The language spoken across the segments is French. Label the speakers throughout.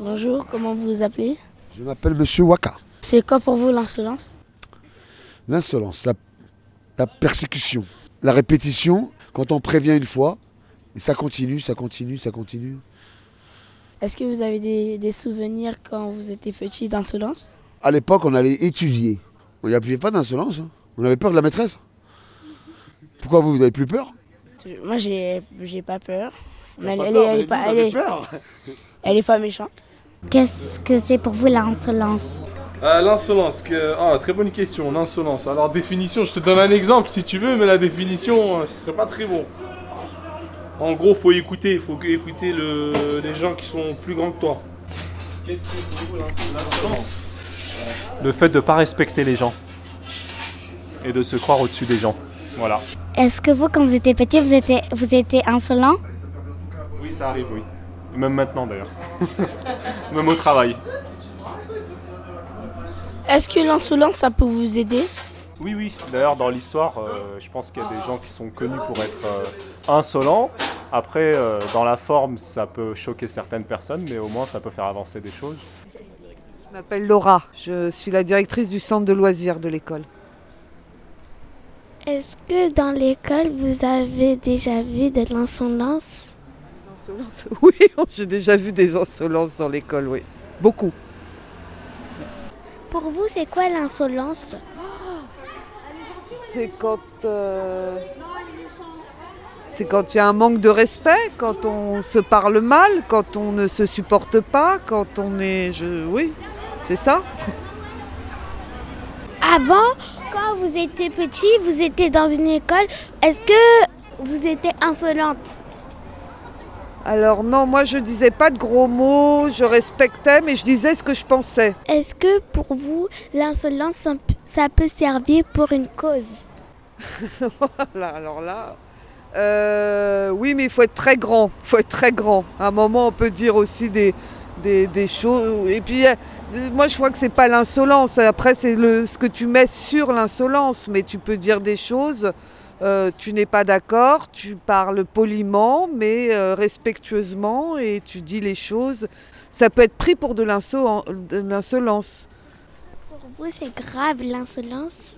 Speaker 1: Bonjour, comment vous vous appelez
Speaker 2: Je m'appelle Monsieur Waka.
Speaker 1: C'est quoi pour vous l'insolence
Speaker 2: L'insolence, la, la persécution, la répétition, quand on prévient une fois, et ça continue, ça continue, ça continue.
Speaker 1: Est-ce que vous avez des, des souvenirs quand vous étiez petit d'insolence
Speaker 2: À l'époque, on allait étudier. Il n'y avait pas d'insolence. hein. On avait peur de la maîtresse. Pourquoi vous, vous avez plus peur
Speaker 1: Moi, j'ai pas peur. Mais elle,
Speaker 2: Pas
Speaker 1: elle
Speaker 2: peur,
Speaker 1: elle
Speaker 2: mais
Speaker 1: est pas,
Speaker 2: nous, on
Speaker 1: elle,
Speaker 2: avait
Speaker 1: est,
Speaker 2: peur.
Speaker 1: elle est pas méchante.
Speaker 3: Qu'est-ce que c'est pour vous l'insolence
Speaker 4: Euh, l'insolence, que... ah, très bonne question, l'insolence. Alors définition, je te donne un exemple si tu veux, mais la définition, euh, ce serait pas très bon. En gros, faut écouter, faut écouter le... les gens qui sont plus grands que toi. Qu'est-ce que pour vous l'insolence
Speaker 5: Le fait de ne pas respecter les gens et de se croire au-dessus des gens. Voilà.
Speaker 3: Est-ce que vous, quand vous étiez petit, vous étiez, vous étiez insolent?
Speaker 5: Oui, ça arrive, oui. Même maintenant d'ailleurs. Même au travail.
Speaker 1: Est-ce que l'insolence, ça peut vous aider?
Speaker 5: Oui, oui. D'ailleurs, dans l'histoire, euh, je pense qu'il y a des gens qui sont connus pour être euh, insolents. Après, euh, dans la forme, ça peut choquer certaines personnes, mais au moins, ça peut faire avancer des choses.
Speaker 6: Je m'appelle Laura, je suis la directrice du centre de loisirs de l'école.
Speaker 7: Est-ce que dans l'école, vous avez déjà vu de l'insolence?
Speaker 6: Insolence Oui, j'ai déjà vu des insolences dans l'école, oui. Beaucoup.
Speaker 7: Pour vous, c'est quoi l'insolence?
Speaker 6: C'est quand. euh, C'est quand il y a un manque de respect, quand on se parle mal, quand on ne se supporte pas, quand on est. Je... Oui, c'est ça.
Speaker 7: Avant, quand vous étiez petit, vous étiez dans une école, est-ce que vous étiez insolente?
Speaker 6: Alors non, moi je disais pas de gros mots, je respectais, mais je disais ce que je pensais.
Speaker 7: Est-ce que pour vous, l'insolence, ça peut servir pour une cause?
Speaker 6: Voilà, alors là. euh, oui, mais il faut être très grand. Il faut être très grand. À un moment, on peut dire aussi des, des, des choses. Et puis, euh, moi, je crois que c'est pas l'insolence. Après, c'est ce que tu mets sur l'insolence. Mais tu peux dire des choses. Euh, tu n'es pas d'accord, tu parles poliment, mais euh, respectueusement, et tu dis les choses. Ça peut être pris pour de l'inso- de l'insolence.
Speaker 7: Pour vous, c'est grave l'insolence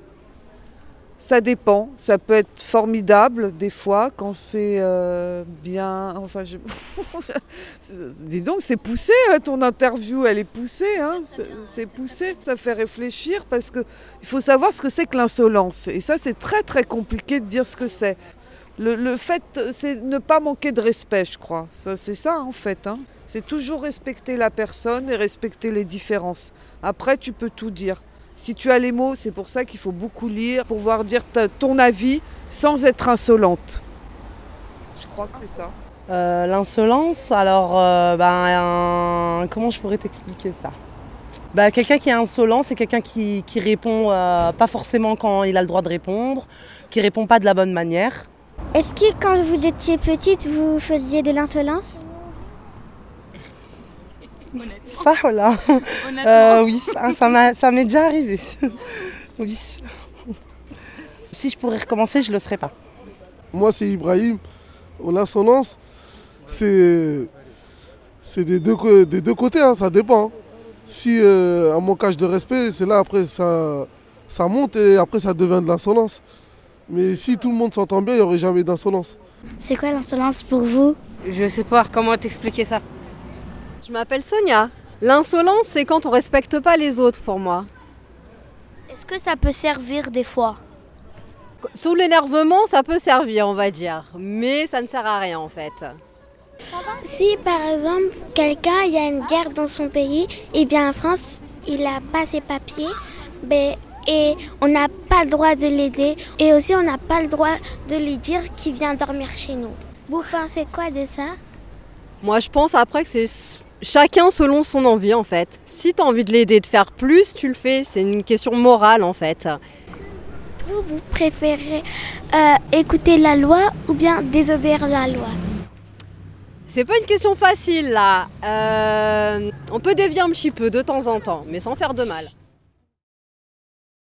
Speaker 6: Ça dépend, ça peut être formidable des fois quand c'est euh, bien. Enfin, je... dis donc, c'est poussé hein, ton interview, elle est poussée, hein, c'est- poussé. Ça fait réfléchir parce que il faut savoir ce que c'est que l'insolence. Et ça, c'est très très compliqué de dire ce que c'est. Le, le fait, c'est ne pas manquer de respect, je crois. C'est ça en fait. hein. C'est toujours respecter la personne et respecter les différences. Après, tu peux tout dire. Si tu as les mots, c'est pour ça qu'il faut beaucoup lire pour pouvoir dire ton avis sans être insolente. Je crois que c'est ça.
Speaker 8: Euh, L'insolence, alors, euh, ben, comment je pourrais t'expliquer ça? Bah, Quelqu'un qui est insolent, c'est quelqu'un qui, qui répond euh, pas forcément quand il a le droit de répondre, qui répond pas de la bonne manière.
Speaker 3: Est-ce que quand vous étiez petite, vous faisiez de l'insolence?
Speaker 8: Ça, voilà. Euh, oui, ça, ça m'a- ça m'est déjà arrivé. oui. Si je pourrais recommencer, je le serais pas.
Speaker 9: Moi, c'est Ibrahim. L'insolence, c'est c'est des deux, co- des deux côtés, hein, ça dépend. Si euh, un manquage de respect, c'est là après ça, ça monte et après ça devient de l'insolence. Mais si tout le monde s'entend bien, il n'y aurait jamais d'insolence.
Speaker 3: C'est quoi l'insolence pour vous?
Speaker 10: Je sais pas comment t'expliquer ça?
Speaker 11: Je m'appelle Sonia. L'insolence, c'est quand on respecte pas les autres pour moi.
Speaker 7: Est-ce que ça peut servir des fois?
Speaker 11: Sous l'énervement, ça peut servir, on va dire. Mais ça ne sert à rien en fait.
Speaker 7: Si par exemple quelqu'un il y a une guerre dans son pays et vient en France, il n'a pas ses papiers, ben, et on n'a pas le droit de l'aider et aussi on n'a pas le droit de lui dire qu'il vient dormir chez nous. Vous pensez quoi de ça?
Speaker 11: Moi, je pense après que c'est chacun selon son envie en fait. Si tu as envie de l'aider, de faire plus, tu le fais. C'est une question morale en fait.
Speaker 7: Vous, préférez euh, écouter la loi ou bien désobéir la loi?
Speaker 11: C'est pas une question facile là. Euh, on peut dévier un petit peu de temps en temps, mais sans faire de mal.